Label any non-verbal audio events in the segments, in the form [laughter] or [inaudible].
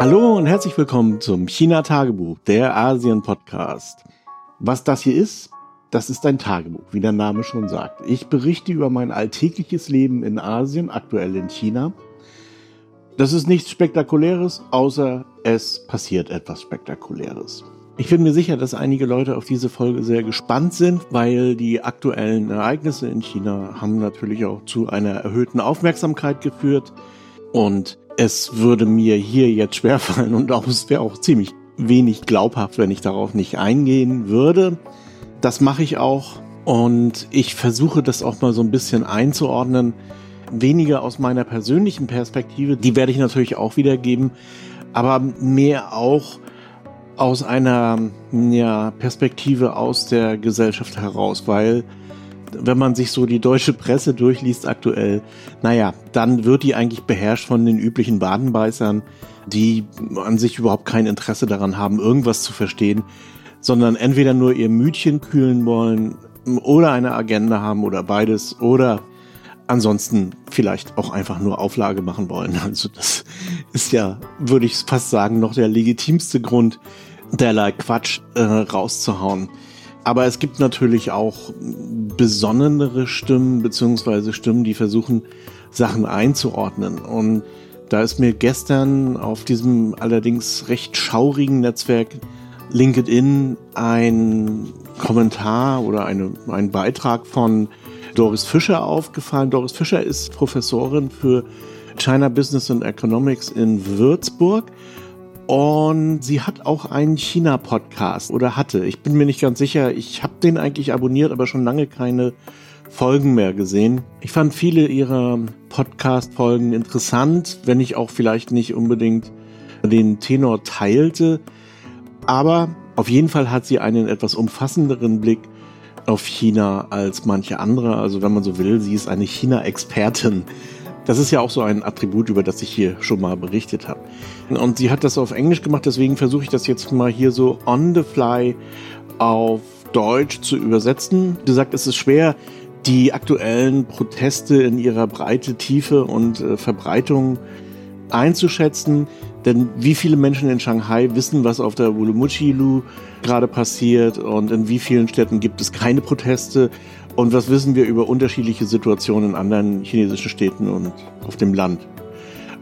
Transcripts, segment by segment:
Hallo und herzlich willkommen zum China-Tagebuch, der Asien-Podcast. Was das hier ist, das ist ein Tagebuch, wie der Name schon sagt. Ich berichte über mein alltägliches Leben in Asien, aktuell in China. Das ist nichts Spektakuläres, außer es passiert etwas Spektakuläres. Ich bin mir sicher, dass einige Leute auf diese Folge sehr gespannt sind, weil die aktuellen Ereignisse in China haben natürlich auch zu einer erhöhten Aufmerksamkeit geführt. Und es würde mir hier jetzt schwerfallen und auch, es wäre auch ziemlich wenig glaubhaft, wenn ich darauf nicht eingehen würde. Das mache ich auch und ich versuche das auch mal so ein bisschen einzuordnen. Weniger aus meiner persönlichen Perspektive, die werde ich natürlich auch wiedergeben, aber mehr auch aus einer ja, Perspektive aus der Gesellschaft heraus, weil wenn man sich so die deutsche Presse durchliest aktuell, naja, dann wird die eigentlich beherrscht von den üblichen Badenbeißern, die an sich überhaupt kein Interesse daran haben, irgendwas zu verstehen, sondern entweder nur ihr Mütchen kühlen wollen oder eine Agenda haben oder beides oder ansonsten vielleicht auch einfach nur Auflage machen wollen. [laughs] Also das ist ja, würde ich fast sagen, noch der legitimste Grund, derlei Quatsch äh, rauszuhauen. Aber es gibt natürlich auch besonnenere Stimmen, beziehungsweise Stimmen, die versuchen, Sachen einzuordnen. Und da ist mir gestern auf diesem allerdings recht schaurigen Netzwerk LinkedIn ein Kommentar oder eine, ein Beitrag von Doris Fischer aufgefallen. Doris Fischer ist Professorin für China Business and Economics in Würzburg und sie hat auch einen China-Podcast oder hatte. Ich bin mir nicht ganz sicher. Ich habe den eigentlich abonniert, aber schon lange keine Folgen mehr gesehen. Ich fand viele ihrer Podcast-Folgen interessant, wenn ich auch vielleicht nicht unbedingt den Tenor teilte. Aber auf jeden Fall hat sie einen etwas umfassenderen Blick auf China als manche andere. Also wenn man so will, sie ist eine China-Expertin. Das ist ja auch so ein Attribut, über das ich hier schon mal berichtet habe. Und sie hat das auf Englisch gemacht, deswegen versuche ich das jetzt mal hier so on the fly auf Deutsch zu übersetzen. Sie sagt, es ist schwer, die aktuellen Proteste in ihrer Breite, Tiefe und äh, Verbreitung einzuschätzen. Denn wie viele Menschen in Shanghai wissen, was auf der Wulumuchi-Lu gerade passiert und in wie vielen Städten gibt es keine Proteste und was wissen wir über unterschiedliche Situationen in anderen chinesischen Städten und auf dem Land?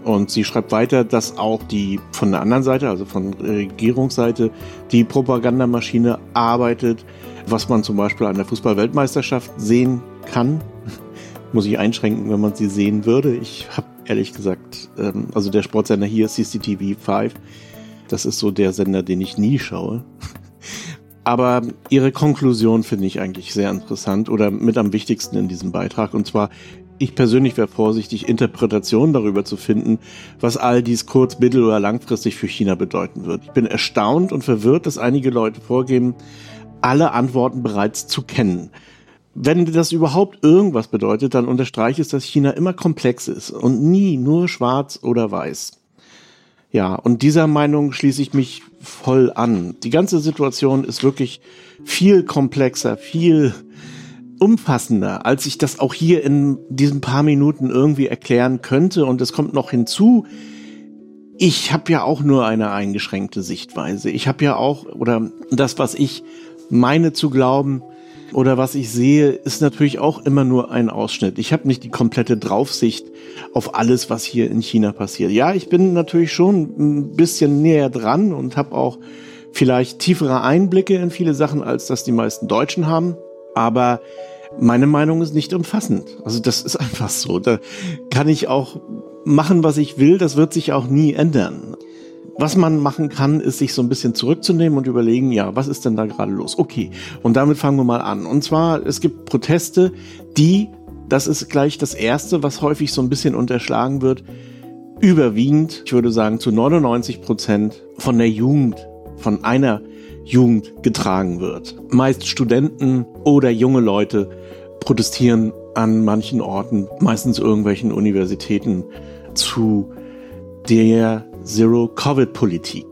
Und sie schreibt weiter, dass auch die von der anderen Seite, also von Regierungsseite, die Propagandamaschine arbeitet, was man zum Beispiel an der Fußball-Weltmeisterschaft sehen kann. [laughs] Muss ich einschränken, wenn man sie sehen würde. Ich habe ehrlich gesagt, ähm, also der Sportsender hier, CCTV 5, das ist so der Sender, den ich nie schaue. [laughs] Aber ihre Konklusion finde ich eigentlich sehr interessant oder mit am wichtigsten in diesem Beitrag. Und zwar, ich persönlich wäre vorsichtig, Interpretationen darüber zu finden, was all dies kurz-, mittel- oder langfristig für China bedeuten wird. Ich bin erstaunt und verwirrt, dass einige Leute vorgeben, alle Antworten bereits zu kennen. Wenn das überhaupt irgendwas bedeutet, dann unterstreiche es, dass China immer komplex ist und nie nur schwarz oder weiß. Ja, und dieser Meinung schließe ich mich voll an. Die ganze Situation ist wirklich viel komplexer, viel umfassender, als ich das auch hier in diesen paar Minuten irgendwie erklären könnte. Und es kommt noch hinzu, ich habe ja auch nur eine eingeschränkte Sichtweise. Ich habe ja auch, oder das, was ich meine zu glauben, oder was ich sehe, ist natürlich auch immer nur ein Ausschnitt. Ich habe nicht die komplette Draufsicht auf alles, was hier in China passiert. Ja, ich bin natürlich schon ein bisschen näher dran und habe auch vielleicht tiefere Einblicke in viele Sachen, als das die meisten Deutschen haben. Aber meine Meinung ist nicht umfassend. Also das ist [laughs] einfach so. Da kann ich auch machen, was ich will. Das wird sich auch nie ändern. Was man machen kann, ist sich so ein bisschen zurückzunehmen und überlegen, ja, was ist denn da gerade los? Okay, und damit fangen wir mal an. Und zwar, es gibt Proteste, die, das ist gleich das Erste, was häufig so ein bisschen unterschlagen wird, überwiegend, ich würde sagen zu 99 Prozent von der Jugend, von einer Jugend getragen wird. Meist Studenten oder junge Leute protestieren an manchen Orten, meistens irgendwelchen Universitäten, zu der Zero-Covid-Politik.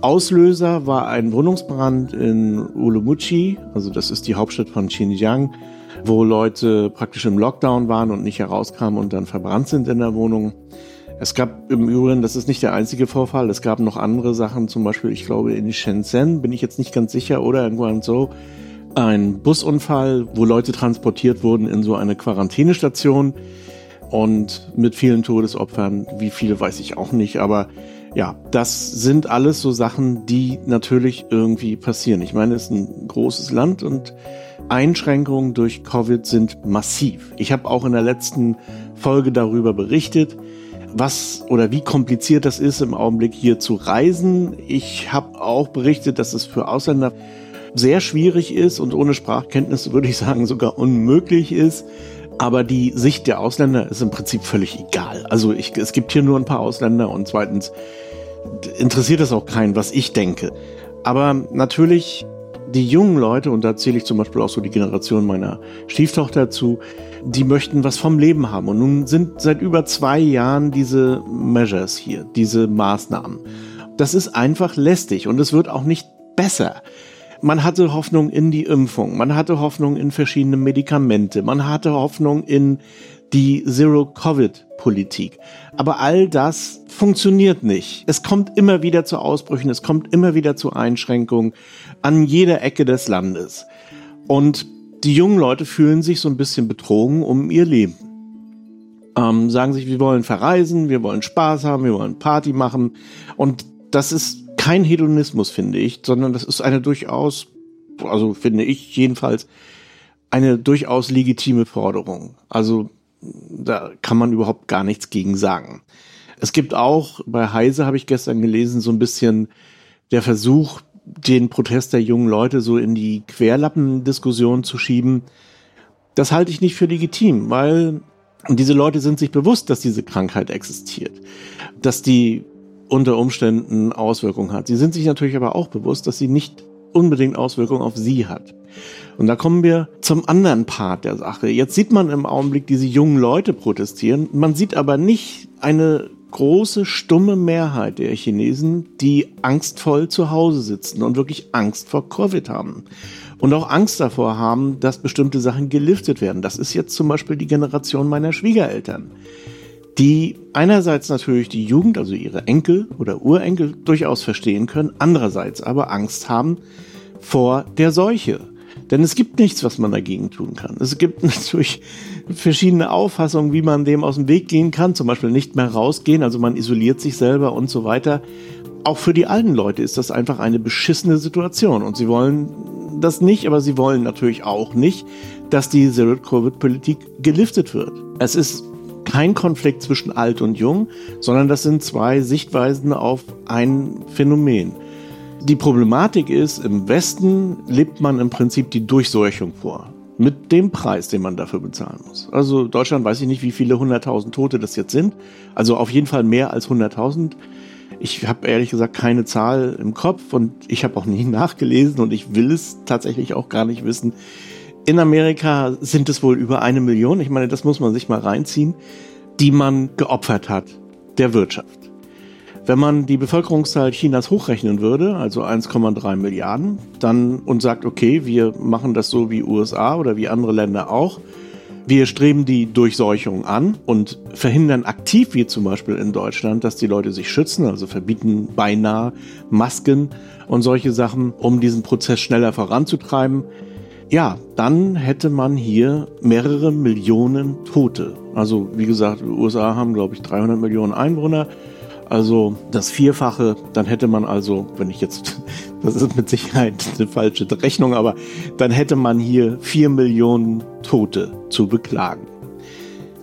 Auslöser war ein Wohnungsbrand in Urumqi, also das ist die Hauptstadt von Xinjiang, wo Leute praktisch im Lockdown waren und nicht herauskamen und dann verbrannt sind in der Wohnung. Es gab im Übrigen, das ist nicht der einzige Vorfall, es gab noch andere Sachen, zum Beispiel, ich glaube, in Shenzhen, bin ich jetzt nicht ganz sicher, oder in Guangzhou, ein Busunfall, wo Leute transportiert wurden in so eine Quarantänestation und mit vielen Todesopfern. Wie viele weiß ich auch nicht, aber ja, das sind alles so Sachen, die natürlich irgendwie passieren. Ich meine, es ist ein großes Land und Einschränkungen durch Covid sind massiv. Ich habe auch in der letzten Folge darüber berichtet, was oder wie kompliziert das ist, im Augenblick hier zu reisen. Ich habe auch berichtet, dass es für Ausländer sehr schwierig ist und ohne Sprachkenntnisse würde ich sagen sogar unmöglich ist. Aber die Sicht der Ausländer ist im Prinzip völlig egal. Also ich, es gibt hier nur ein paar Ausländer und zweitens interessiert es auch keinen, was ich denke. Aber natürlich die jungen Leute, und da zähle ich zum Beispiel auch so die Generation meiner Stieftochter zu, die möchten was vom Leben haben. Und nun sind seit über zwei Jahren diese Measures hier, diese Maßnahmen. Das ist einfach lästig und es wird auch nicht besser. Man hatte Hoffnung in die Impfung, man hatte Hoffnung in verschiedene Medikamente, man hatte Hoffnung in die Zero-Covid-Politik. Aber all das funktioniert nicht. Es kommt immer wieder zu Ausbrüchen, es kommt immer wieder zu Einschränkungen an jeder Ecke des Landes. Und die jungen Leute fühlen sich so ein bisschen betrogen um ihr Leben. Ähm, sagen sich, wir wollen verreisen, wir wollen Spaß haben, wir wollen Party machen. Und das ist kein Hedonismus, finde ich, sondern das ist eine durchaus, also finde ich jedenfalls, eine durchaus legitime Forderung. Also da kann man überhaupt gar nichts gegen sagen. Es gibt auch, bei Heise habe ich gestern gelesen, so ein bisschen der Versuch, den Protest der jungen Leute so in die Querlappendiskussion zu schieben. Das halte ich nicht für legitim, weil diese Leute sind sich bewusst, dass diese Krankheit existiert, dass die unter Umständen Auswirkungen hat. Sie sind sich natürlich aber auch bewusst, dass sie nicht unbedingt Auswirkungen auf sie hat. Und da kommen wir zum anderen Part der Sache. Jetzt sieht man im Augenblick diese jungen Leute protestieren. Man sieht aber nicht eine große, stumme Mehrheit der Chinesen, die angstvoll zu Hause sitzen und wirklich Angst vor Covid haben. Und auch Angst davor haben, dass bestimmte Sachen geliftet werden. Das ist jetzt zum Beispiel die Generation meiner Schwiegereltern die einerseits natürlich die Jugend, also ihre Enkel oder Urenkel durchaus verstehen können, andererseits aber Angst haben vor der Seuche. Denn es gibt nichts, was man dagegen tun kann. Es gibt [laughs] natürlich verschiedene Auffassungen, wie man dem aus dem Weg gehen kann. Zum Beispiel nicht mehr rausgehen, also man isoliert sich selber und so weiter. Auch für die alten Leute ist das einfach eine beschissene Situation. Und sie wollen das nicht, aber sie wollen natürlich auch nicht, dass die Zero-Covid-Politik geliftet wird. Es ist kein Konflikt zwischen alt und jung, sondern das sind zwei Sichtweisen auf ein Phänomen. Die Problematik ist, im Westen lebt man im Prinzip die Durchseuchung vor. Mit dem Preis, den man dafür bezahlen muss. Also Deutschland weiß ich nicht, wie viele hunderttausend Tote das jetzt sind. Also auf jeden Fall mehr als hunderttausend. Ich habe ehrlich gesagt keine Zahl im Kopf und ich habe auch nie [laughs] nachgelesen und ich will es tatsächlich auch gar nicht wissen. In Amerika sind es wohl über eine Million, ich meine, das muss man sich mal reinziehen, die man geopfert hat der Wirtschaft. Wenn man die Bevölkerungszahl Chinas hochrechnen würde, also 1,3 Milliarden, dann und sagt, okay, wir machen das so wie USA oder wie andere Länder auch, wir streben die Durchseuchung an und verhindern aktiv, wie zum Beispiel in Deutschland, dass die Leute sich schützen, also verbieten beinahe Masken und solche Sachen, um diesen Prozess schneller voranzutreiben ja, dann hätte man hier mehrere Millionen Tote. Also wie gesagt, die USA haben, glaube ich, 300 Millionen Einwohner. Also das Vierfache, dann hätte man also, wenn ich jetzt, [laughs] das ist mit Sicherheit eine falsche Rechnung, aber dann hätte man hier vier Millionen Tote zu beklagen.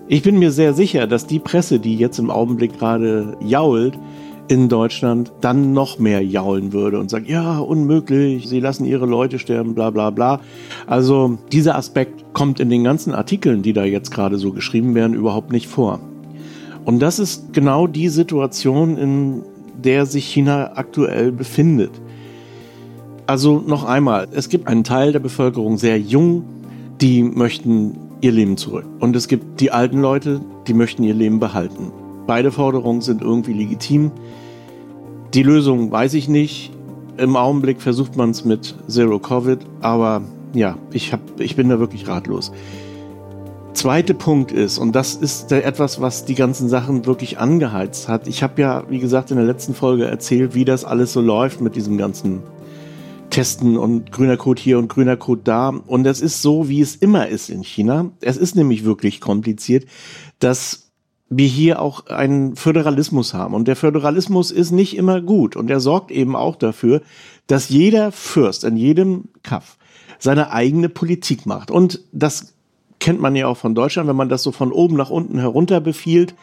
Ich bin mir sehr sicher, dass die Presse, die jetzt im Augenblick gerade jault, in Deutschland dann noch mehr jaulen würde und sagt, ja, unmöglich, sie lassen ihre Leute sterben, bla bla bla. Also dieser Aspekt kommt in den ganzen Artikeln, die da jetzt gerade so geschrieben werden, überhaupt nicht vor. Und das ist genau die Situation, in der sich China aktuell befindet. Also noch einmal, es gibt einen Teil der Bevölkerung sehr jung, die möchten ihr Leben zurück. Und es gibt die alten Leute, die möchten ihr Leben behalten. Beide Forderungen sind irgendwie legitim. Die Lösung weiß ich nicht. Im Augenblick versucht man es mit Zero Covid, aber ja, ich, hab, ich bin da wirklich ratlos. zweite Punkt ist, und das ist etwas, was die ganzen Sachen wirklich angeheizt hat. Ich habe ja, wie gesagt, in der letzten Folge erzählt, wie das alles so läuft mit diesem ganzen Testen und grüner Code hier und grüner Code da. Und es ist so, wie es immer ist in China. Es ist nämlich wirklich kompliziert, dass wir hier auch einen Föderalismus haben. Und der Föderalismus ist nicht immer gut. Und er sorgt eben auch dafür, dass jeder Fürst in jedem Kaff seine eigene Politik macht. Und das kennt man ja auch von Deutschland, wenn man das so von oben nach unten herunter befiehlt.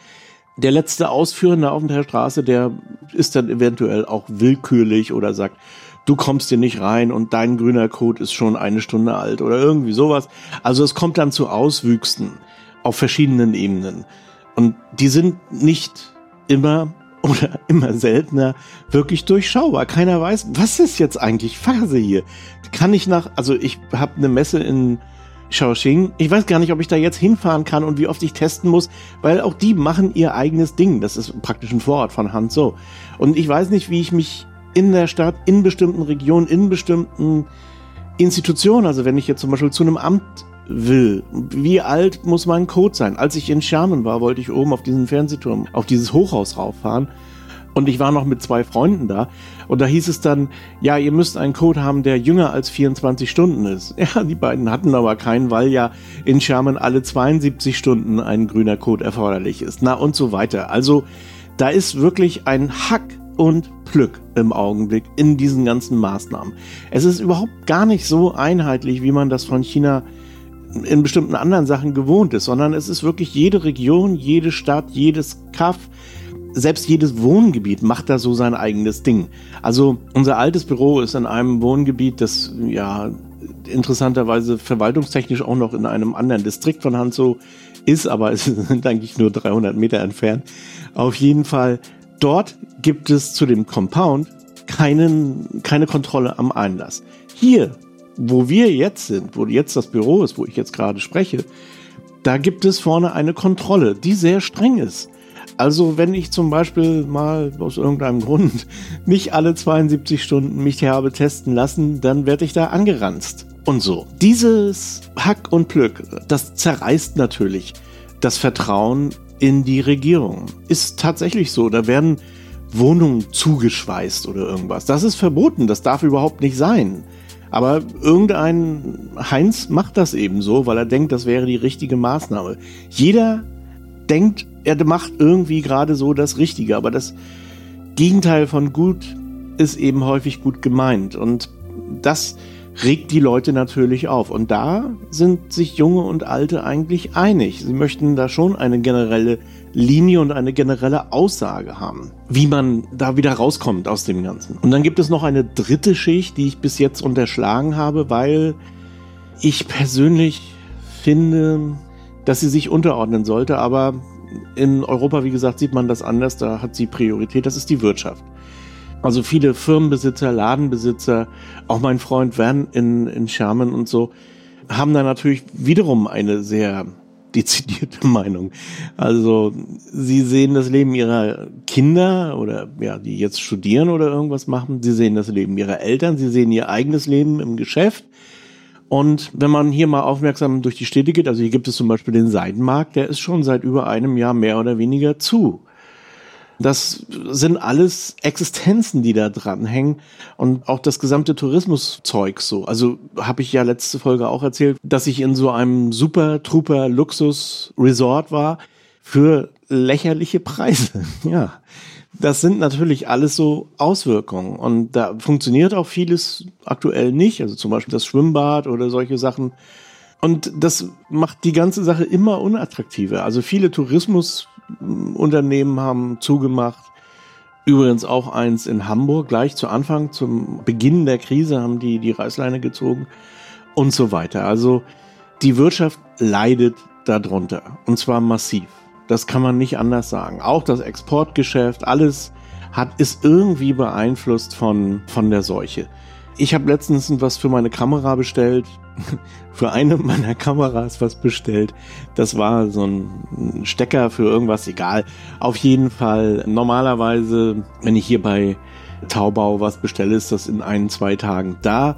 Der letzte Ausführende auf der Straße, der ist dann eventuell auch willkürlich oder sagt, du kommst hier nicht rein und dein grüner Code ist schon eine Stunde alt oder irgendwie sowas. Also es kommt dann zu Auswüchsen auf verschiedenen Ebenen. Und die sind nicht immer oder [laughs] immer seltener wirklich durchschaubar. Keiner weiß, was ist jetzt eigentlich Phase hier? Kann ich nach, also ich habe eine Messe in Shaoxing. Ich weiß gar nicht, ob ich da jetzt hinfahren kann und wie oft ich testen muss, weil auch die machen ihr eigenes Ding. Das ist praktisch ein Vorort von Hanzhou. Und ich weiß nicht, wie ich mich in der Stadt, in bestimmten Regionen, in bestimmten Institutionen, also wenn ich jetzt zum Beispiel zu einem Amt will, wie alt muss mein Code sein? Als ich in Schermen war, wollte ich oben auf diesen Fernsehturm, auf dieses Hochhaus rauffahren. Und ich war noch mit zwei Freunden da. Und da hieß es dann, ja, ihr müsst einen Code haben, der jünger als 24 Stunden ist. [laughs] Ja, die beiden hatten aber keinen, weil ja in Sherman alle 72 Stunden ein grüner Code erforderlich ist. Na und so weiter. Also da ist wirklich ein Hack und Plück im Augenblick in diesen ganzen Maßnahmen. Es ist überhaupt gar nicht so einheitlich, wie man das von China in bestimmten anderen Sachen gewohnt ist, sondern es ist wirklich jede Region, jede Stadt, jedes Kaff, selbst jedes Wohngebiet macht da so sein eigenes Ding. Also unser altes Büro ist in einem Wohngebiet, das ja interessanterweise verwaltungstechnisch auch noch in einem anderen Distrikt von Hanzo ist, aber [laughs] es sind eigentlich nur 300 Meter entfernt. Auf jeden Fall, dort gibt es zu dem Compound keinen, keine Kontrolle am Einlass. Hier, wo wir jetzt sind, wo jetzt das Büro ist, wo ich jetzt gerade spreche, da gibt es vorne eine Kontrolle, die sehr streng ist. Also wenn ich zum Beispiel mal aus irgendeinem Grund [laughs] nicht alle 72 Stunden mich habe testen lassen, dann werde ich da angeranzt. Und so. Dieses Hack und Plück, das zerreißt natürlich das Vertrauen in die Regierung. Ist tatsächlich so. Da werden Wohnungen zugeschweißt oder irgendwas. Das ist verboten. Das darf überhaupt nicht sein. Aber irgendein Heinz macht das eben so, weil er denkt, das wäre die richtige Maßnahme. Jeder denkt, er macht irgendwie gerade so das Richtige, aber das Gegenteil von gut ist eben häufig gut gemeint und das regt die Leute natürlich auf. Und da sind sich Junge und Alte eigentlich einig. Sie möchten da schon eine generelle Linie und eine generelle Aussage haben, wie man da wieder rauskommt aus dem Ganzen. Und dann gibt es noch eine dritte Schicht, die ich bis jetzt unterschlagen habe, weil ich persönlich finde, dass sie sich unterordnen sollte, aber in Europa, wie gesagt, sieht man das anders, da hat sie Priorität, das ist die Wirtschaft. Also viele Firmenbesitzer, Ladenbesitzer, auch mein Freund Van in, in Sherman und so, haben da natürlich wiederum eine sehr [laughs] dezidierte Meinung. Also sie sehen das Leben ihrer Kinder oder ja, die jetzt studieren oder irgendwas machen. Sie sehen das Leben ihrer Eltern. Sie sehen ihr eigenes Leben im Geschäft. Und wenn man hier mal aufmerksam durch die Städte geht, also hier gibt es zum Beispiel den Seidenmarkt, der ist schon seit über einem Jahr mehr oder weniger zu. Das sind alles Existenzen, die da dranhängen und auch das gesamte Tourismuszeug so. Also habe ich ja letzte Folge auch erzählt, dass ich in so einem super Trooper Luxus Resort war für lächerliche Preise. [laughs] Ja das sind natürlich alles so Auswirkungen. Und da funktioniert auch vieles aktuell nicht. Also zum Beispiel das Schwimmbad oder solche Sachen. Und das macht die ganze Sache immer unattraktiver. Also viele Tourismusunternehmen haben zugemacht. Übrigens auch eins in Hamburg. Gleich zu Anfang, zum Beginn der Krise haben die die Reißleine gezogen und so weiter. Also die Wirtschaft leidet darunter. Und zwar massiv. Das kann man nicht anders sagen. Auch das Exportgeschäft, alles hat, ist irgendwie beeinflusst von, von der Seuche. Ich habe letztens was für meine Kamera bestellt. [laughs] für eine meiner Kameras was bestellt. Das war so ein Stecker für irgendwas, egal. Auf jeden Fall, normalerweise, wenn ich hier bei Taubau was bestelle, ist das in ein, zwei Tagen da.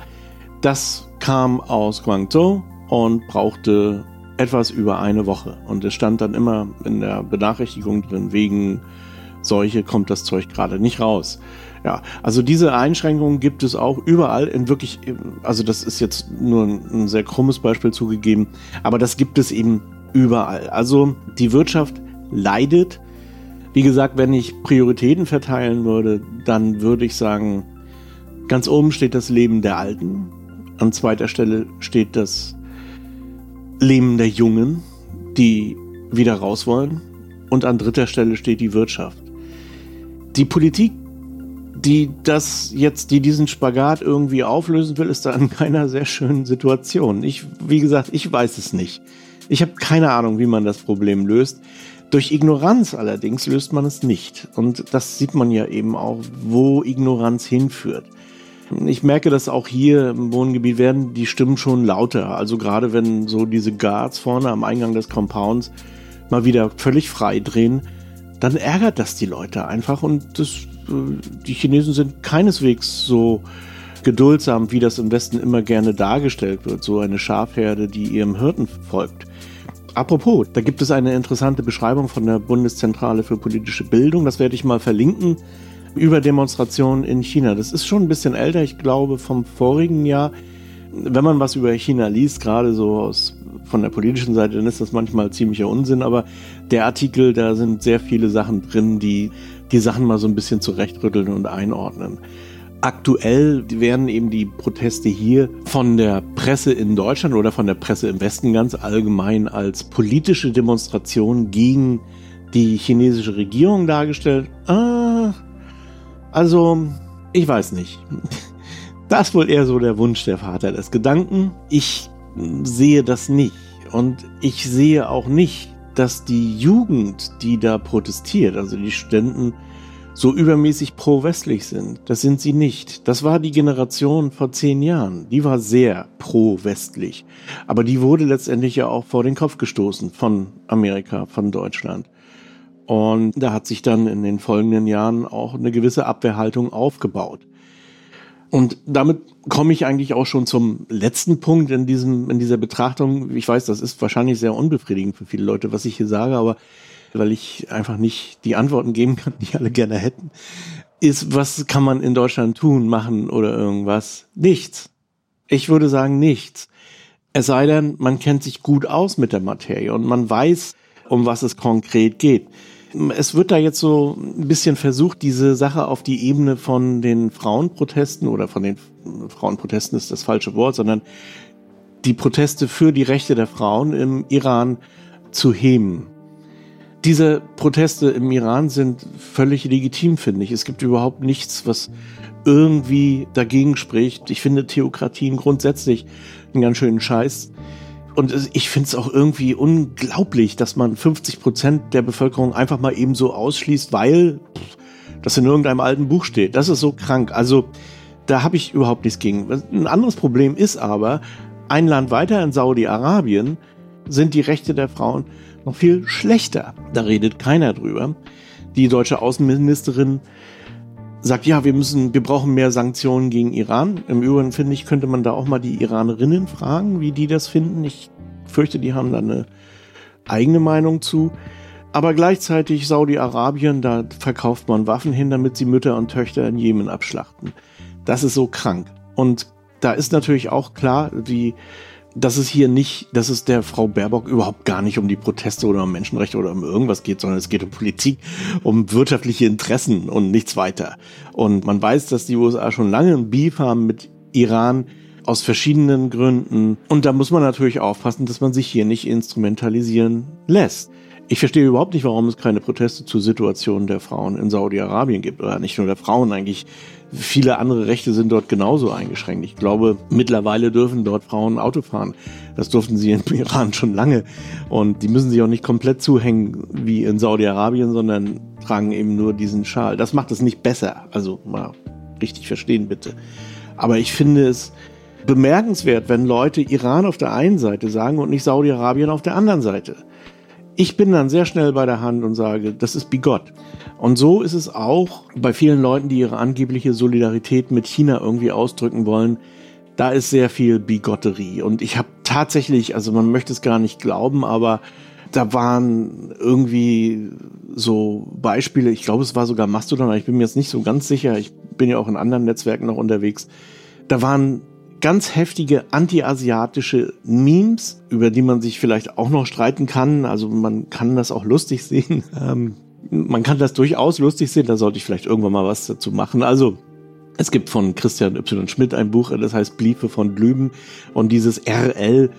Das kam aus Guangzhou und brauchte etwas über eine Woche. Und es stand dann immer in der Benachrichtigung drin, wegen Seuche kommt das Zeug gerade nicht raus. Ja, also diese Einschränkungen gibt es auch überall in wirklich, also das ist jetzt nur ein sehr krummes Beispiel zugegeben, aber das gibt es eben überall. Also die Wirtschaft leidet. Wie gesagt, wenn ich Prioritäten verteilen würde, dann würde ich sagen, ganz oben steht das Leben der Alten, an zweiter Stelle steht das Leben der Jungen, die wieder raus wollen, und an dritter Stelle steht die Wirtschaft. Die Politik die das jetzt, die diesen Spagat irgendwie auflösen will, ist da in keiner sehr schönen Situation. Ich, wie gesagt, ich weiß es nicht. Ich habe keine Ahnung, wie man das Problem löst. Durch Ignoranz allerdings löst man es nicht. Und das sieht man ja eben auch, wo Ignoranz hinführt. Ich merke, dass auch hier im Wohngebiet werden die Stimmen schon lauter. Also gerade wenn so diese Guards vorne am Eingang des Compounds mal wieder völlig frei drehen, dann ärgert das die Leute einfach und das die Chinesen sind keineswegs so geduldsam, wie das im Westen immer gerne dargestellt wird, so eine Schafherde, die ihrem Hirten folgt. Apropos, da gibt es eine interessante Beschreibung von der Bundeszentrale für politische Bildung, das werde ich mal verlinken, über Demonstrationen in China. Das ist schon ein bisschen älter, ich glaube vom vorigen Jahr. Wenn man was über China liest, gerade so aus von der politischen Seite, dann ist das manchmal ziemlicher Unsinn, aber der Artikel, da sind sehr viele Sachen drin, die die Sachen mal so ein bisschen zurechtrütteln und einordnen. Aktuell werden eben die Proteste hier von der Presse in Deutschland oder von der Presse im Westen ganz allgemein als politische Demonstration gegen die chinesische Regierung dargestellt. Ah, also, ich weiß nicht. Das ist wohl eher so der Wunsch der Vater des Gedanken. Ich sehe das nicht. Und ich sehe auch nicht, dass die Jugend, die da protestiert, also die Studenten, so übermäßig pro-westlich sind. Das sind sie nicht. Das war die Generation vor zehn Jahren. Die war sehr pro-westlich. Aber die wurde letztendlich ja auch vor den Kopf gestoßen von Amerika, von Deutschland. Und da hat sich dann in den folgenden Jahren auch eine gewisse Abwehrhaltung aufgebaut. Und damit komme ich eigentlich auch schon zum letzten Punkt in diesem, in dieser Betrachtung. Ich weiß, das ist wahrscheinlich sehr unbefriedigend für viele Leute, was ich hier sage, aber weil ich einfach nicht die Antworten geben kann, die alle gerne hätten, ist, was kann man in Deutschland tun, machen oder irgendwas? Nichts. Ich würde sagen nichts. Es sei denn, man kennt sich gut aus mit der Materie und man weiß, um was es konkret geht es wird da jetzt so ein bisschen versucht, diese Sache auf die Ebene von den Frauenprotesten oder von den Frauenprotesten ist das falsche Wort, sondern die Proteste für die Rechte der Frauen im Iran zu heben. Diese Proteste im Iran sind völlig legitim, finde ich. Es gibt überhaupt nichts, was irgendwie dagegen spricht. Ich finde Theokratien grundsätzlich einen ganz schönen Scheiß. Und ich finde es auch irgendwie unglaublich, dass man 50 Prozent der Bevölkerung einfach mal eben so ausschließt, weil das in irgendeinem alten Buch steht. Das ist so krank. Also da habe ich überhaupt nichts gegen. Ein anderes Problem ist aber, ein Land weiter in Saudi-Arabien sind die Rechte der Frauen noch viel schlechter. Da redet keiner drüber. Die deutsche Außenministerin sagt, ja, wir müssen, wir brauchen mehr Sanktionen gegen Iran. Im Übrigen finde ich, könnte man da auch mal die Iranerinnen fragen, wie die das finden. Ich fürchte, die haben da eine eigene Meinung zu. Aber gleichzeitig Saudi-Arabien, da verkauft man Waffen hin, damit sie Mütter und Töchter in Jemen abschlachten. Das ist so krank. Und da ist natürlich auch klar, die dass es hier nicht, dass es der Frau Baerbock überhaupt gar nicht um die Proteste oder um Menschenrechte oder um irgendwas geht, sondern es geht um Politik, um wirtschaftliche Interessen und nichts weiter. Und man weiß, dass die USA schon lange ein Beef haben mit Iran aus verschiedenen Gründen. Und da muss man natürlich aufpassen, dass man sich hier nicht instrumentalisieren lässt. Ich verstehe überhaupt nicht, warum es keine Proteste zur Situation der Frauen in Saudi-Arabien gibt. Oder nicht nur der Frauen, eigentlich viele andere Rechte sind dort genauso eingeschränkt. Ich glaube, mittlerweile dürfen dort Frauen Auto fahren. Das durften sie im [laughs] Iran schon lange. Und die müssen sich auch nicht komplett zuhängen wie in Saudi-Arabien, sondern tragen eben nur diesen Schal. Das macht es nicht besser. Also mal richtig verstehen bitte. Aber ich finde es bemerkenswert, wenn Leute Iran auf der einen Seite sagen und nicht Saudi-Arabien auf der anderen Seite. Ich bin dann sehr schnell bei der Hand und sage, das ist bigott. Und so ist es auch bei vielen Leuten, die ihre angebliche Solidarität mit China irgendwie ausdrücken wollen. da ist sehr viel Bigotterie. Und ich habe tatsächlich, also man möchte es gar nicht glauben, aber da waren irgendwie so Beispiele, ich glaube, es war sogar Mastodon, aber ich bin mir jetzt nicht so ganz sicher, ich bin ja auch in anderen Netzwerken noch unterwegs. Da waren ganz heftige anti-asiatische Memes, über die man sich vielleicht auch noch streiten kann. Also man kann das auch lustig sehen. [laughs] Ähm, man kann das durchaus lustig sehen, da sollte ich vielleicht irgendwann mal was dazu machen. Also es gibt von Christian Y. Schmidt ein Buch, das heißt Bliefe von Glüben und dieses RL.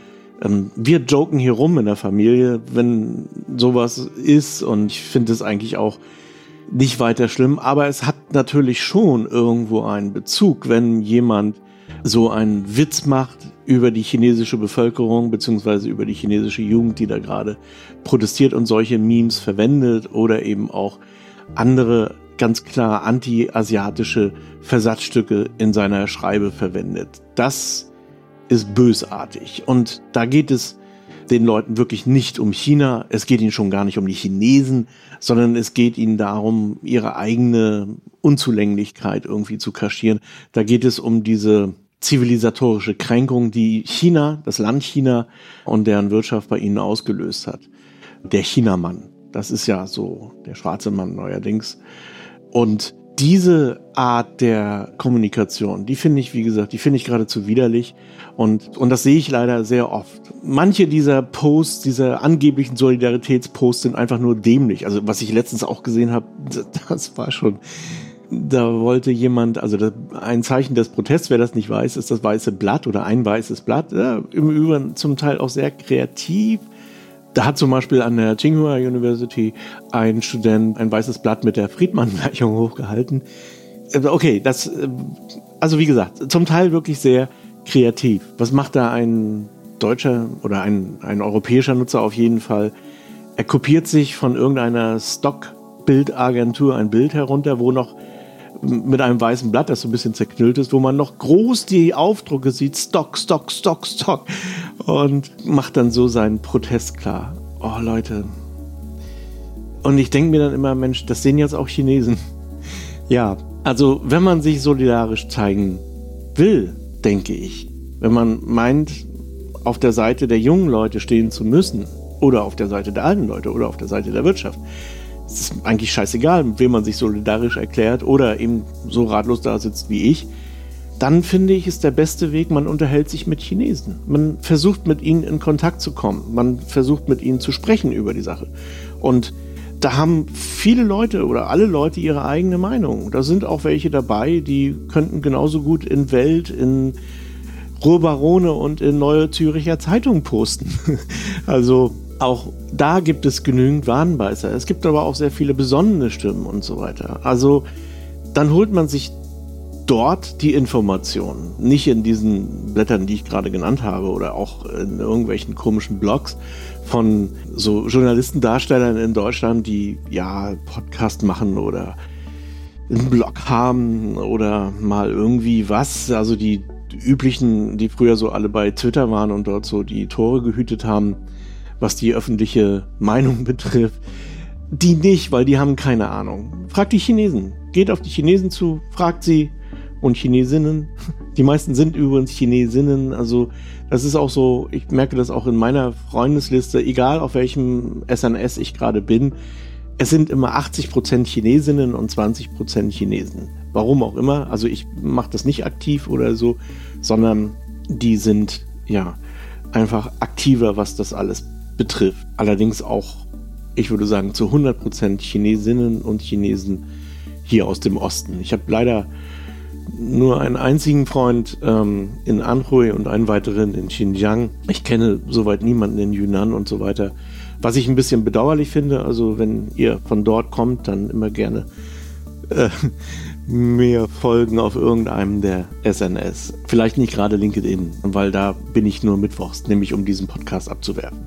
Ähm, wir joken hier rum in der Familie, wenn sowas ist und ich finde es eigentlich auch nicht weiter schlimm, aber es hat natürlich schon irgendwo einen Bezug, wenn jemand so einen Witz macht über die chinesische Bevölkerung beziehungsweise über die chinesische Jugend, die da gerade protestiert und solche Memes verwendet oder eben auch andere ganz klar anti-asiatische Versatzstücke in seiner Schreibe verwendet. Das ist bösartig und da geht es den Leuten wirklich nicht um China, es geht ihnen schon gar nicht um die Chinesen, sondern es geht ihnen darum, ihre eigene Unzulänglichkeit irgendwie zu kaschieren. Da geht es um diese zivilisatorische Kränkung, die China, das Land China und deren Wirtschaft bei ihnen ausgelöst hat. Der Chinamann, das ist ja so der schwarze Mann neuerdings. Und diese Art der Kommunikation, die finde ich, wie gesagt, die finde ich geradezu widerlich. Und, und das sehe ich leider sehr oft. Manche dieser Posts, dieser angeblichen Solidaritätsposts sind einfach nur dämlich. Also was ich letztens auch gesehen habe, [laughs] das war schon, da wollte jemand, also das, ein Zeichen des Protests, wer das nicht weiß, ist das weiße Blatt oder ein weißes Blatt. Ja, Im Übrigen zum Teil auch sehr kreativ. Da hat zum Beispiel an der Tsinghua University ein Student ein weißes Blatt mit der Friedmann-Gleichung hochgehalten. Äh, okay, das, äh, also wie gesagt, zum Teil wirklich sehr kreativ. Was macht da ein deutscher oder ein, ein europäischer Nutzer auf jeden Fall? Er kopiert sich von irgendeiner Stock-Bildagentur ein Bild herunter, wo noch mit einem weißen Blatt, das so ein bisschen zerknüllt ist, wo man noch groß die Aufdrucke sieht, Stock, Stock, Stock, Stock und macht dann so seinen Protest klar. Oh Leute. Und ich denke mir dann immer, Mensch, das sehen jetzt auch Chinesen. [laughs] Ja, also wenn man sich solidarisch zeigen will, denke ich, wenn man meint, auf der Seite der jungen Leute stehen zu müssen oder auf der Seite der alten Leute oder auf der Seite der Wirtschaft, es ist eigentlich scheißegal, wem man sich solidarisch erklärt oder eben so ratlos da sitzt wie ich, dann finde ich, ist der beste Weg, man unterhält sich mit Chinesen. Man versucht mit ihnen in Kontakt zu kommen. Man versucht mit ihnen zu sprechen über die Sache. Und da haben viele Leute oder alle Leute ihre eigene Meinung. Da sind auch welche dabei, die könnten genauso gut in Welt, in Ruhrbarone und in Neue Züricher Zeitung posten. [laughs] also auch da gibt es genügend Warnbeißer. Es gibt aber auch sehr viele besonnene Stimmen und so weiter. Also dann holt man sich dort die Informationen, nicht in diesen Blättern, die ich gerade genannt habe oder auch in irgendwelchen komischen Blogs von so Journalistendarstellern in Deutschland, die ja Podcast machen oder einen Blog haben oder mal irgendwie was, also die üblichen, die früher so alle bei Twitter waren und dort so die Tore gehütet haben was die öffentliche Meinung [laughs] betrifft. Die nicht, weil die haben keine Ahnung. Fragt die Chinesen. Geht auf die Chinesen zu, fragt sie und Chinesinnen. [laughs] Die meisten sind übrigens Chinesinnen. Also das ist auch so, ich merke das auch in meiner Freundesliste, egal auf welchem SNS ich gerade bin. Es sind immer 80% Chinesinnen und 20% Chinesen. Warum auch immer. Also ich mache das nicht aktiv oder so, sondern die sind ja einfach aktiver, was das alles betrifft. Allerdings auch, ich würde sagen, zu 100% Chinesinnen und Chinesen hier aus dem Osten. Ich habe leider nur einen einzigen Freund ähm, in Anhui und einen weiteren in Xinjiang. Ich kenne soweit niemanden in Yunnan und so weiter. Was ich ein bisschen bedauerlich finde, also wenn ihr von dort kommt, dann immer gerne äh, [laughs] mir folgen auf irgendeinem der SNS. Vielleicht nicht gerade LinkedIn, weil da bin ich nur mittwochs, nämlich um diesen Podcast abzuwerfen.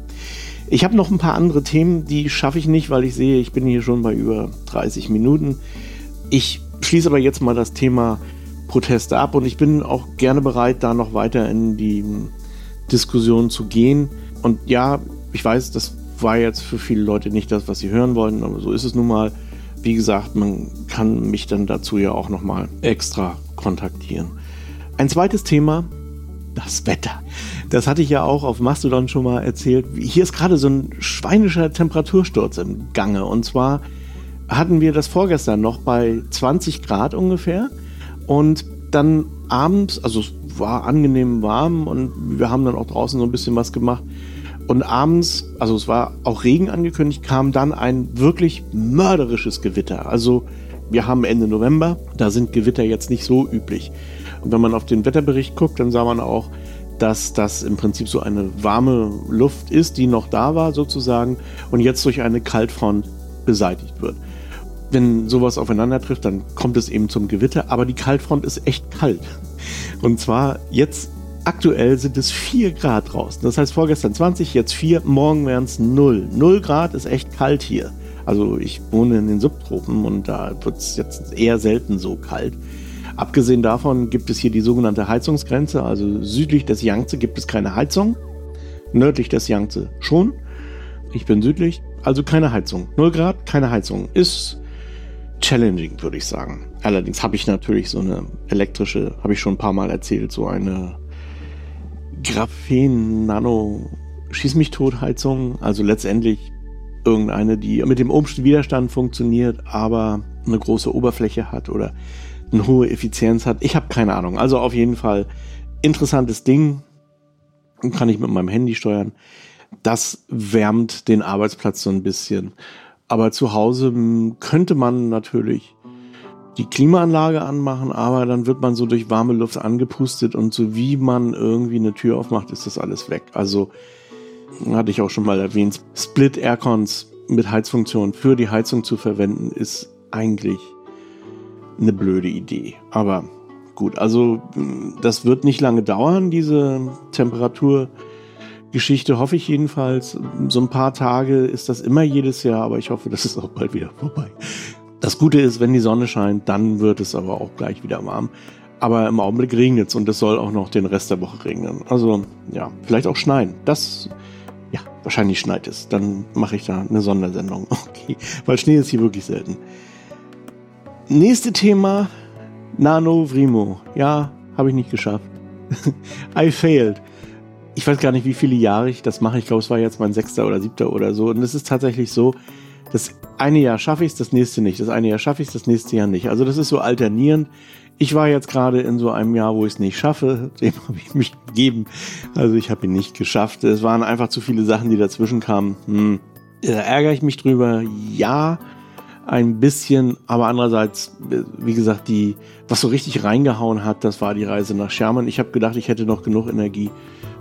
Ich habe noch ein paar andere Themen, die schaffe ich nicht, weil ich sehe, ich bin hier schon bei über 30 Minuten. Ich schließe aber jetzt mal das Thema Proteste ab und ich bin auch gerne bereit, da noch weiter in die Diskussion zu gehen. Und ja, ich weiß, das war jetzt für viele Leute nicht das, was sie hören wollten, aber so ist es nun mal. Wie gesagt, man kann mich dann dazu ja auch noch mal extra kontaktieren. Ein zweites Thema, das Wetter. Das hatte ich ja auch auf Mastodon schon mal erzählt. Hier ist gerade so ein schweinischer Temperatursturz im Gange. Und zwar hatten wir das vorgestern noch bei 20 Grad ungefähr. Und dann abends, also es war angenehm warm und wir haben dann auch draußen so ein bisschen was gemacht. Und abends, also es war auch Regen angekündigt, kam dann ein wirklich mörderisches Gewitter. Also wir haben Ende November, da sind Gewitter jetzt nicht so üblich. Und wenn man auf den Wetterbericht guckt, dann sah man auch, dass das im Prinzip so eine warme Luft ist, die noch da war sozusagen und jetzt durch eine Kaltfront beseitigt wird. Wenn sowas aufeinander trifft, dann kommt es eben zum Gewitter, aber die Kaltfront ist echt kalt. Und zwar jetzt aktuell sind es 4 Grad draußen. Das heißt vorgestern 20, jetzt 4, morgen wären es 0. 0 Grad ist echt kalt hier. Also ich wohne in den Subtropen und da wird es jetzt eher selten so kalt. Abgesehen davon gibt es hier die sogenannte Heizungsgrenze. Also südlich des Yangtze gibt es keine Heizung. Nördlich des Yangtze schon. Ich bin südlich, also keine Heizung. 0 Grad, keine Heizung. Ist challenging, würde ich sagen. Allerdings habe ich natürlich so eine elektrische, habe ich schon ein paar Mal erzählt, so eine Graphen-Nano-Schieß mich tot Heizung. Also letztendlich irgendeine, die mit dem ohmsten Widerstand funktioniert, aber eine große Oberfläche hat oder eine hohe Effizienz hat. Ich habe keine Ahnung. Also auf jeden Fall interessantes Ding. Kann ich mit meinem Handy steuern. Das wärmt den Arbeitsplatz so ein bisschen. Aber zu Hause hm, könnte man natürlich die Klimaanlage anmachen, aber dann wird man so durch warme Luft angepustet und so wie man irgendwie eine Tür aufmacht, ist das alles weg. Also hatte ich auch schon mal erwähnt, Split Aircons mit Heizfunktion für die Heizung zu verwenden, ist eigentlich eine blöde Idee. Aber gut, also das wird nicht lange dauern, diese Temperaturgeschichte, hoffe ich jedenfalls. So ein paar Tage ist das immer jedes Jahr, aber ich hoffe, das ist auch bald wieder vorbei. Das Gute ist, wenn die Sonne scheint, dann wird es aber auch gleich wieder warm. Aber im Augenblick regnet es und es soll auch noch den Rest der Woche regnen. Also ja, vielleicht auch schneien. Das ja, wahrscheinlich schneit es. Dann mache ich da eine Sondersendung. [laughs] Okay, weil Schnee ist hier wirklich selten. Nächste Thema, Nano Vrimo. Ja, habe ich nicht geschafft. [laughs] I failed. Ich weiß gar nicht, wie viele Jahre ich das mache. Ich glaube, es war jetzt mein sechster oder siebter oder so. Und es ist tatsächlich so, das eine Jahr schaffe ich es, das nächste nicht. Das eine Jahr schaffe ich es, das nächste Jahr nicht. Also das ist so alternierend. Ich war jetzt gerade in so einem Jahr, wo ich es nicht schaffe. [laughs] Dem habe ich mich gegeben. Also ich habe ihn nicht geschafft. Es waren einfach zu viele Sachen, die dazwischen kamen. Hm. Da ärgere ich mich drüber. Ja, ein bisschen. Aber andererseits, wie gesagt, die, was so richtig reingehauen hat, das war die Reise nach Sherman. Ich habe gedacht, ich hätte noch genug Energie,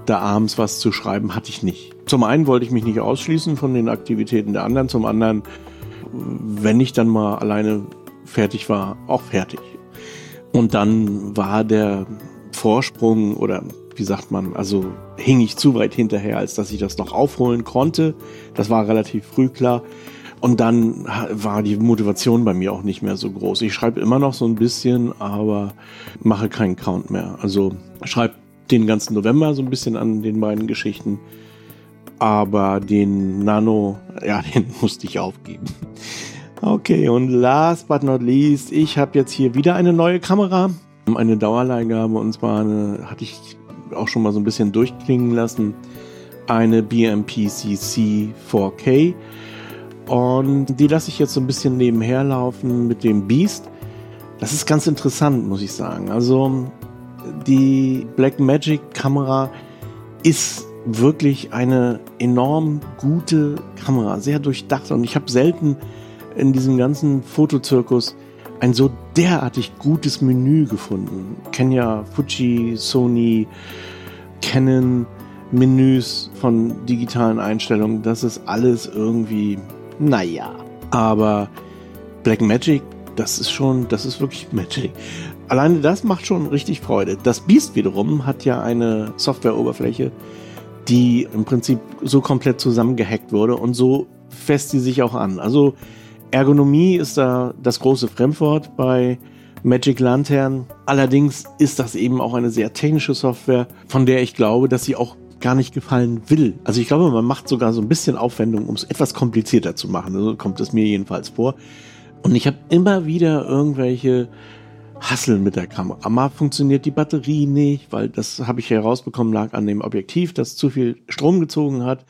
da abends was zu schreiben. Hatte ich nicht. Zum einen wollte ich mich nicht ausschließen von den Aktivitäten der anderen. Zum anderen, wenn ich dann mal alleine fertig war, auch fertig. Und dann war der Vorsprung oder wie sagt man, also hing ich zu weit hinterher, als dass ich das noch aufholen konnte. Das war relativ früh klar. Und dann war die Motivation bei mir auch nicht mehr so groß. Ich schreibe immer noch so ein bisschen, aber mache keinen Count mehr. Also schreibe den ganzen November so ein bisschen an den beiden Geschichten. Aber den Nano, [laughs] ja, den musste ich aufgeben. Okay, und last but not least, ich habe jetzt hier wieder eine neue Kamera, eine Dauerleihgabe und zwar eine, hatte ich auch schon mal so ein bisschen durchklingen lassen, eine BMPCC 4K und die lasse ich jetzt so ein bisschen nebenher laufen mit dem Beast. Das ist ganz interessant, muss ich sagen. Also die Blackmagic Kamera ist wirklich eine enorm gute Kamera, sehr durchdacht und ich habe selten in diesem ganzen Fotozirkus ein so derartig gutes Menü gefunden. Kennen ja Fuji, Sony, Canon Menüs von digitalen Einstellungen. Das ist alles irgendwie, naja. Aber Blackmagic, das ist schon, das ist wirklich [laughs] Magic. Alleine das macht schon richtig Freude. Das Beast wiederum hat ja eine Softwareoberfläche, die im Prinzip so komplett zusammengehackt wurde und so fest sie sich auch an. Also Ergonomie ist da das große Fremdwort bei Magic Lantern. Allerdings ist das eben auch eine sehr technische Software, von der ich glaube, dass sie auch gar nicht gefallen will. Also ich glaube, man macht sogar so ein bisschen Aufwendung, um es etwas komplizierter zu machen. So kommt es mir jedenfalls vor. Und ich habe immer wieder irgendwelche hasseln mit der Kamera. Mal funktioniert die Batterie nicht, weil das habe ich herausbekommen, lag an dem Objektiv, das zu viel Strom gezogen hat.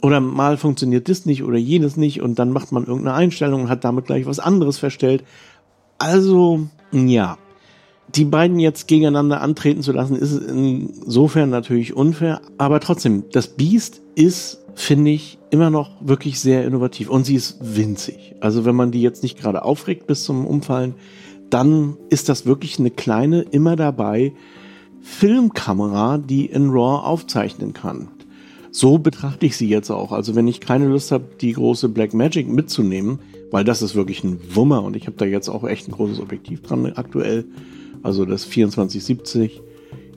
Oder mal funktioniert das nicht oder jenes nicht und dann macht man irgendeine Einstellung und hat damit gleich was anderes verstellt. Also, ja. Die beiden jetzt gegeneinander antreten zu lassen, ist insofern natürlich unfair, aber trotzdem, das Biest ist, finde ich, immer noch wirklich sehr innovativ und sie ist winzig. Also wenn man die jetzt nicht gerade aufregt bis zum Umfallen, dann ist das wirklich eine kleine, immer dabei Filmkamera, die in RAW aufzeichnen kann. So betrachte ich sie jetzt auch. Also wenn ich keine Lust habe, die große Black Magic mitzunehmen, weil das ist wirklich ein Wummer und ich habe da jetzt auch echt ein großes Objektiv dran aktuell. Also das 2470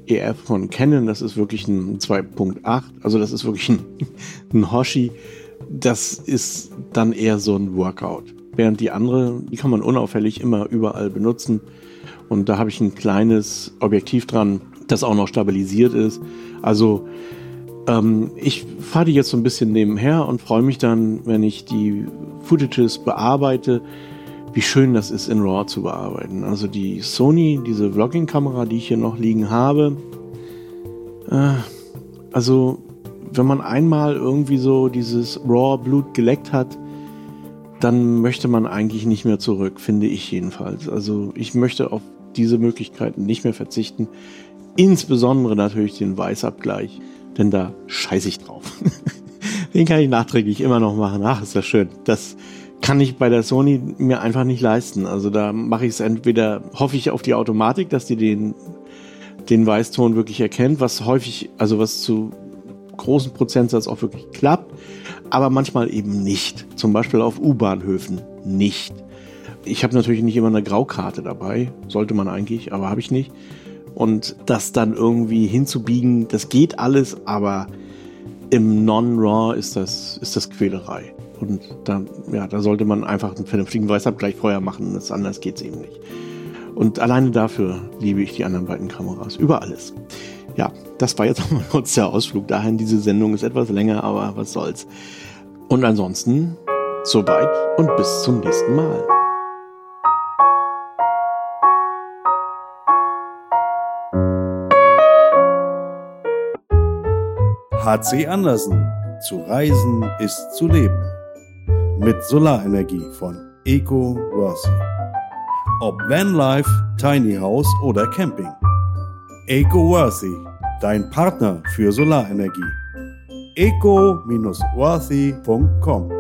EF von Canon, das ist wirklich ein 2.8, also das ist wirklich ein, [laughs] ein Hoshi. Das ist dann eher so ein Workout. Während die andere, die kann man unauffällig immer überall benutzen. Und da habe ich ein kleines Objektiv dran, das auch noch stabilisiert ist. Also ähm, ich fahre die jetzt so ein bisschen nebenher und freue mich dann, wenn ich die Footages bearbeite, wie schön das ist, in RAW zu bearbeiten. Also die Sony, diese Vlogging-Kamera, die ich hier noch liegen habe, äh, also wenn man einmal irgendwie so dieses RAW-Blut geleckt hat, dann möchte man eigentlich nicht mehr zurück, finde ich jedenfalls. Also ich möchte auf diese Möglichkeiten nicht mehr verzichten. Insbesondere natürlich den Weißabgleich denn da scheiße ich drauf. [laughs] Den kann ich nachträglich immer noch machen. Ach, ist das schön. Das kann ich bei der Sony mir einfach nicht leisten. Also da mache ich es entweder, hoffe ich auf die Automatik, dass die den, den Weißton wirklich erkennt, was häufig, also was zu großen Prozentsatz auch wirklich klappt, aber manchmal eben nicht. Zum Beispiel auf U-Bahnhöfen nicht. Ich habe natürlich nicht immer eine Graukarte dabei, sollte man eigentlich, aber habe ich nicht. Und das dann irgendwie hinzubiegen, das geht alles, aber im Non-Raw ist das, ist das Quälerei. Und da, ja, da sollte man einfach einen vernünftigen Weißabgleich vorher machen, das anders geht es eben nicht. Und alleine dafür liebe ich die anderen beiden Kameras. Über alles. Ja, das war jetzt [laughs] auch mal kurz der Ausflug dahin. Diese Sendung ist etwas länger, aber was soll's. Und ansonsten, soweit und bis zum nächsten Mal. HC Andersen. Zu reisen ist zu leben. Mit Solarenergie von Eco Worthy. Ob Vanlife, Tiny House oder Camping. Eco Worthy, dein Partner für Solarenergie. eco-worthy.com